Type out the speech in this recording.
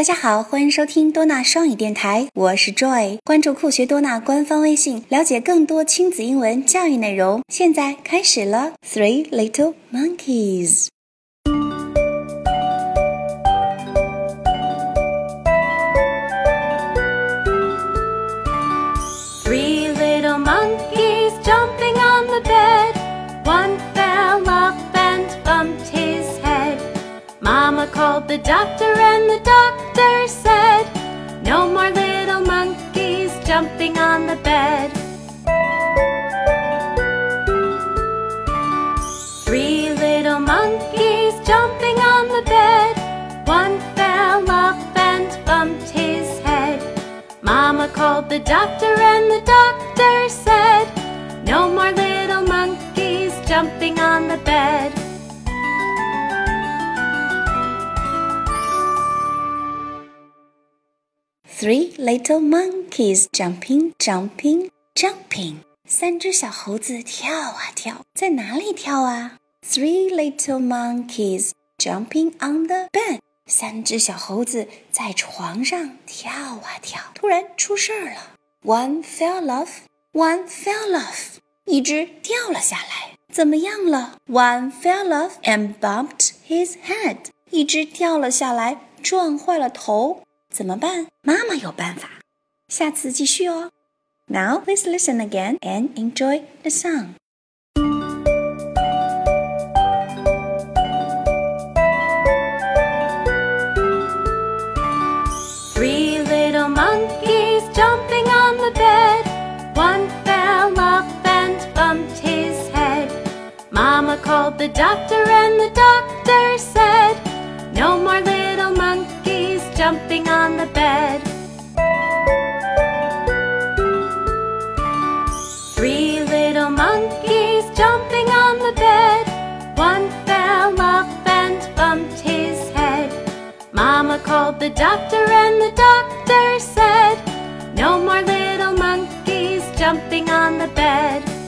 大家好，欢迎收听多纳双语电台，我是 Joy。关注酷学多纳官方微信，了解更多亲子英文教育内容。现在开始了，Three Little Monkeys。The doctor, and the doctor said, No more little monkeys jumping on the bed. Three little monkeys jumping on the bed. One fell off and bumped his head. Mama called the doctor, and the doctor said, No more little monkeys jumping on the bed. Three little monkeys jumping, jumping, jumping。三只小猴子跳啊跳，在哪里跳啊？Three little monkeys jumping on the bed。三只小猴子在床上跳啊跳，突然出事儿了。One fell off, one fell off。一只掉了下来，怎么样了？One fell off and bumped his head。一只掉了下来，撞坏了头。 怎么办？妈妈有办法。下次继续哦。Now please listen again and enjoy the song. Three little monkeys jumping on the bed. One fell off and bumped his head. Mama called the doctor, and the doctor called the doctor, and the doctor said, No more little monkeys jumping on the bed.